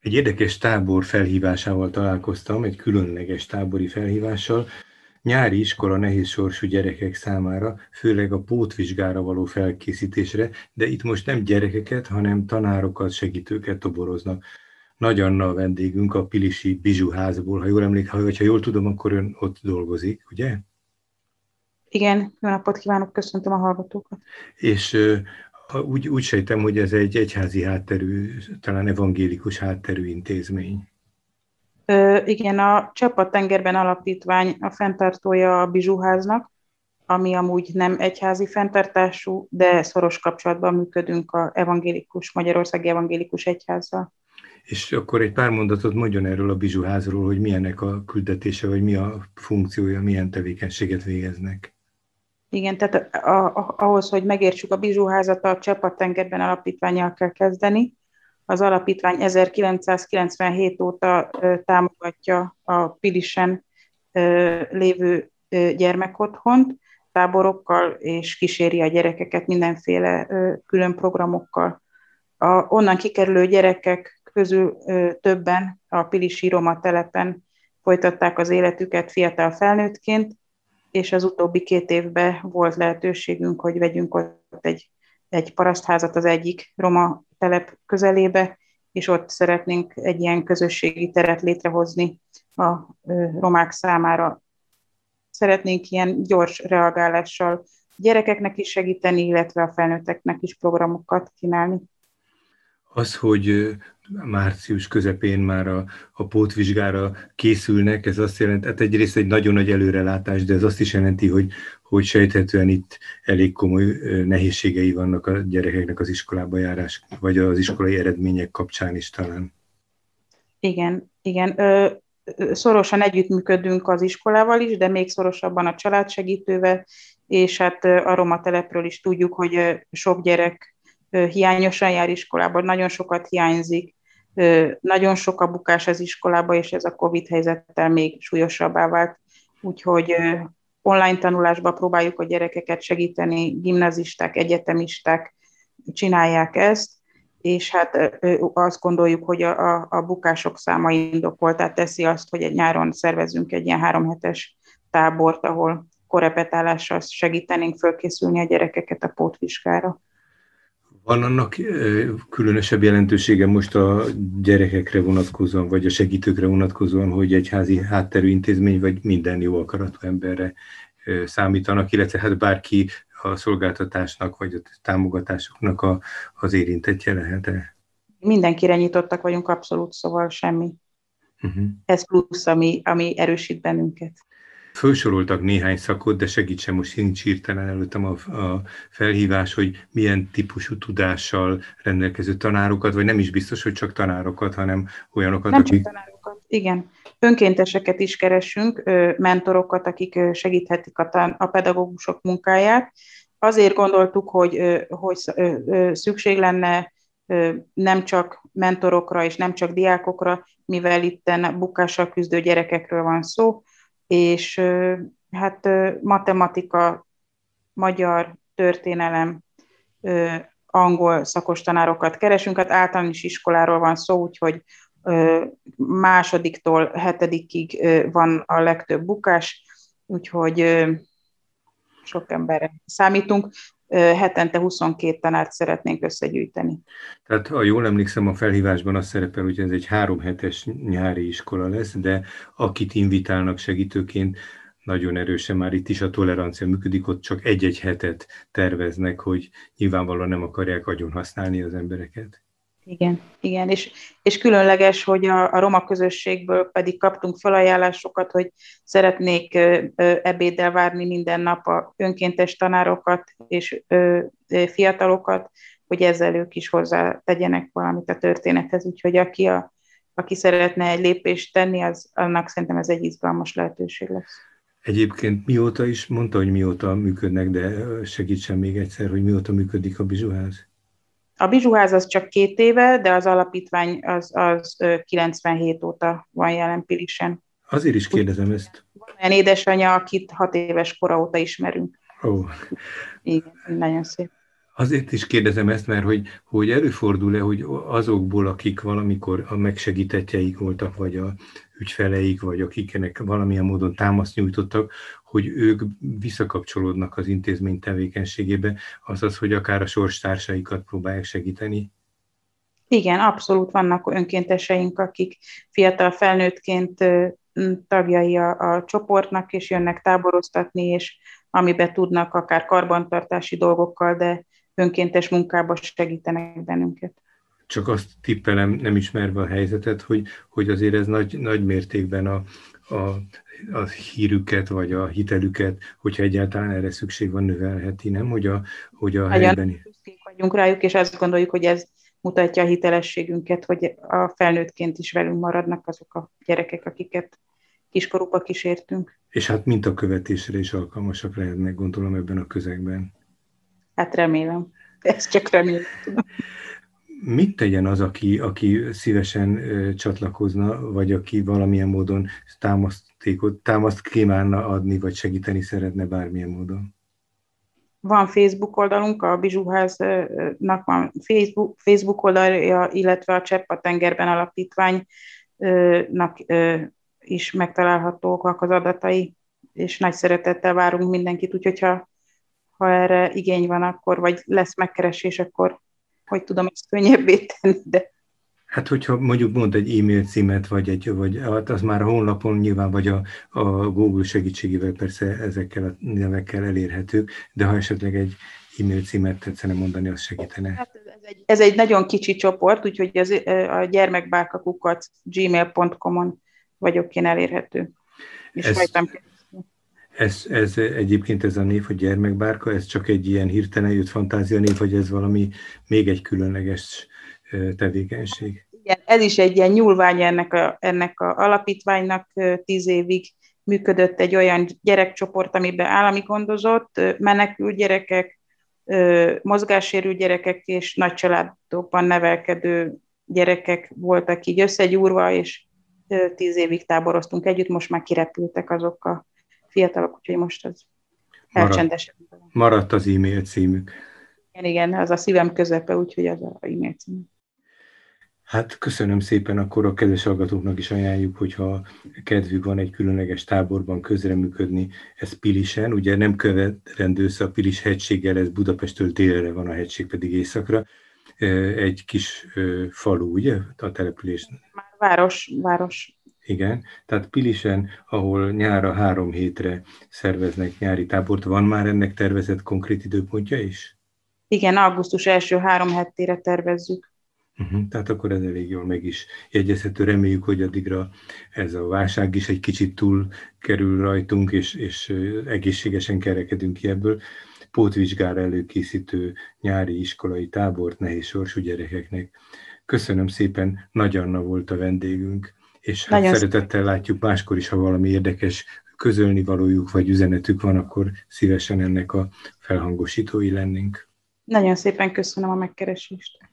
Egy érdekes tábor felhívásával találkoztam, egy különleges tábori felhívással, nyári iskola nehéz sorsú gyerekek számára, főleg a pótvizsgára való felkészítésre, de itt most nem gyerekeket, hanem tanárokat, segítőket toboroznak. Nagy Anna a vendégünk a Pilisi Bizsuházból, ha jól emlékszem, ha jól tudom, akkor ön ott dolgozik, ugye? Igen, jó napot kívánok, köszöntöm a hallgatókat. És úgy, úgy sejtem, hogy ez egy egyházi hátterű, talán evangélikus hátterű intézmény. Ö, igen, a Csapat-tengerben alapítvány a fenntartója a Bizsuháznak, ami amúgy nem egyházi fenntartású, de szoros kapcsolatban működünk a evangélikus, Magyarországi Evangélikus Egyházzal. És akkor egy pár mondatot mondjon erről a Bizsuházról, hogy milyenek a küldetése, vagy mi a funkciója, milyen tevékenységet végeznek. Igen, tehát a, a, ahhoz, hogy megértsük a Bizsuházat, a Csapat-tengerben alapítványjal kell kezdeni. Az alapítvány 1997 óta ö, támogatja a Pilisen ö, lévő ö, gyermekotthont, táborokkal, és kíséri a gyerekeket mindenféle ö, külön programokkal. A, onnan kikerülő gyerekek közül ö, többen a Pilisi Roma telepen folytatták az életüket fiatal felnőttként, és az utóbbi két évben volt lehetőségünk, hogy vegyünk ott egy, egy parasztházat az egyik roma telep közelébe, és ott szeretnénk egy ilyen közösségi teret létrehozni a romák számára. Szeretnénk ilyen gyors reagálással gyerekeknek is segíteni, illetve a felnőtteknek is programokat kínálni. Az, hogy március közepén már a, a pótvizsgára készülnek, ez azt jelenti, hát egyrészt egy nagyon nagy előrelátás, de ez azt is jelenti, hogy, hogy sejthetően itt elég komoly nehézségei vannak a gyerekeknek az iskolába járás, vagy az iskolai eredmények kapcsán is talán. Igen, igen. Ö, szorosan együttműködünk az iskolával is, de még szorosabban a családsegítővel, és hát a roma telepről is tudjuk, hogy sok gyerek hiányosan jár iskolában, nagyon sokat hiányzik, nagyon sok a bukás az iskolába, és ez a COVID helyzettel még súlyosabbá vált. Úgyhogy online tanulásba próbáljuk a gyerekeket segíteni, gimnazisták, egyetemisták csinálják ezt, és hát azt gondoljuk, hogy a, a, a bukások száma indokoltát teszi azt, hogy egy nyáron szervezünk egy ilyen háromhetes tábort, ahol korepetálással segítenénk fölkészülni a gyerekeket a pótvizsgára. Van annak különösebb jelentősége most a gyerekekre vonatkozóan, vagy a segítőkre vonatkozóan, hogy egy házi hátterű intézmény, vagy minden jó akaratú emberre számítanak, illetve hát bárki a szolgáltatásnak, vagy a támogatásoknak a, az érintettje lehet-e? Mindenkire nyitottak vagyunk, abszolút, szóval semmi. Uh-huh. Ez plusz, ami, ami erősít bennünket. Fölsoroltak néhány szakot, de segítsen, most nincs hirtelen előttem a, a felhívás, hogy milyen típusú tudással rendelkező tanárokat, vagy nem is biztos, hogy csak tanárokat, hanem olyanokat, nem akik... csak tanárokat, igen. Önkénteseket is keresünk, mentorokat, akik segíthetik a, tan- a pedagógusok munkáját. Azért gondoltuk, hogy, hogy szükség lenne nem csak mentorokra és nem csak diákokra, mivel itt bukással küzdő gyerekekről van szó, és hát matematika, magyar, történelem, angol szakos tanárokat keresünk, hát általános iskoláról van szó, úgyhogy másodiktól hetedikig van a legtöbb bukás, úgyhogy sok emberre számítunk hetente 22 tanárt szeretnénk összegyűjteni. Tehát ha jól emlékszem, a felhívásban az szerepel, hogy ez egy három hetes nyári iskola lesz, de akit invitálnak segítőként, nagyon erősen már itt is a tolerancia működik, ott csak egy-egy hetet terveznek, hogy nyilvánvalóan nem akarják agyon használni az embereket. Igen, igen, és, és különleges, hogy a, a roma közösségből pedig kaptunk felajánlásokat, hogy szeretnék ö, ebéddel várni minden nap a önkéntes tanárokat és ö, fiatalokat, hogy ezzel ők is hozzá tegyenek valamit a történethez. Úgyhogy aki, a, aki szeretne egy lépést tenni, az, annak szerintem ez egy izgalmas lehetőség lesz. Egyébként mióta is, mondta, hogy mióta működnek, de segítsen még egyszer, hogy mióta működik a Bizsuház? A Bizsuház az csak két éve, de az alapítvány az, az 97 óta van jelen Pilisen. Azért is kérdezem ezt. Van olyan édesanyja, akit hat éves kora óta ismerünk. Ó. Igen, nagyon szép. Azért is kérdezem ezt, mert hogy, hogy előfordul-e, hogy azokból, akik valamikor a megsegítetjeik voltak, vagy a ügyfeleik, vagy akiknek valamilyen módon támaszt nyújtottak, hogy ők visszakapcsolódnak az intézmény tevékenységébe, azaz, hogy akár a sorstársaikat próbálják segíteni? Igen, abszolút vannak önkénteseink, akik fiatal felnőttként tagjai a, a csoportnak, és jönnek táboroztatni, és amiben tudnak, akár karbantartási dolgokkal, de önkéntes munkába segítenek bennünket. Csak azt tippelem, nem ismerve a helyzetet, hogy, hogy azért ez nagy, nagy mértékben a, a, a hírüket, vagy a hitelüket, hogyha egyáltalán erre szükség van, növelheti, nem? Hogy a, hogy a Nagyon helyben... vagyunk rájuk, és azt gondoljuk, hogy ez mutatja a hitelességünket, hogy a felnőttként is velünk maradnak azok a gyerekek, akiket kiskorúba kísértünk. És hát mintakövetésre is alkalmasak lehetnek, gondolom, ebben a közegben. Hát remélem. Ezt csak remélem. Mit tegyen az, aki, aki szívesen csatlakozna, vagy aki valamilyen módon támasztékot, támaszt kívánna adni, vagy segíteni szeretne bármilyen módon? Van Facebook oldalunk, a Bizsuháznak van Facebook, Facebook oldalja, illetve a Csepp a tengerben alapítványnak is megtalálhatóak az adatai, és nagy szeretettel várunk mindenkit, úgyhogy ha, ha erre igény van, akkor, vagy lesz megkeresés, akkor hogy tudom ezt könnyebbé tenni, de Hát, hogyha mondjuk mond egy e-mail címet, vagy, egy, vagy hát az már a honlapon nyilván, vagy a, a Google segítségével persze ezekkel a nevekkel elérhetők, de ha esetleg egy e-mail címet tetszene mondani, az segítene. Hát ez, egy, ez egy nagyon kicsi csoport, úgyhogy az, a gyermekbálkakukat gmail.com-on vagyok én elérhető. És ez, ez, ez egyébként ez a név, hogy gyermekbárka, ez csak egy ilyen hirtelen jött fantázia név, vagy ez valami még egy különleges tevékenység? Igen, ez is egy ilyen nyúlvány ennek a, ennek a alapítványnak tíz évig működött egy olyan gyerekcsoport, amiben állami gondozott, menekült gyerekek, mozgássérült gyerekek és nagy családokban nevelkedő gyerekek voltak így összegyúrva, és tíz évig táboroztunk együtt, most már kirepültek azok a fiatalok, úgyhogy most az elcsendesebb. Maradt az e-mail címük. Igen, igen, az a szívem közepe, úgyhogy az a e-mail címük. Hát köszönöm szépen, akkor a kedves hallgatóknak is ajánljuk, hogyha kedvük van egy különleges táborban közreműködni, ez Pilisen, ugye nem követendő a Pilis hegységgel, ez Budapesttől délre van, a hegység pedig északra, egy kis falu, ugye, a település? Már város, város. Igen, tehát Pilisen, ahol nyára három hétre szerveznek nyári tábort, van már ennek tervezett konkrét időpontja is? Igen, augusztus első három hetére tervezzük. Uh-huh, tehát akkor ez elég jól meg is jegyezhető. Reméljük, hogy addigra ez a válság is egy kicsit túl kerül rajtunk, és, és egészségesen kerekedünk ki ebből. Pótvizsgára előkészítő nyári iskolai tábort nehéz sorsú gyerekeknek. Köszönöm szépen, Nagy Anna volt a vendégünk, és hát szeretettel szépen. látjuk máskor is, ha valami érdekes közölni valójuk vagy üzenetük van, akkor szívesen ennek a felhangosítói lennénk. Nagyon szépen köszönöm a megkeresést.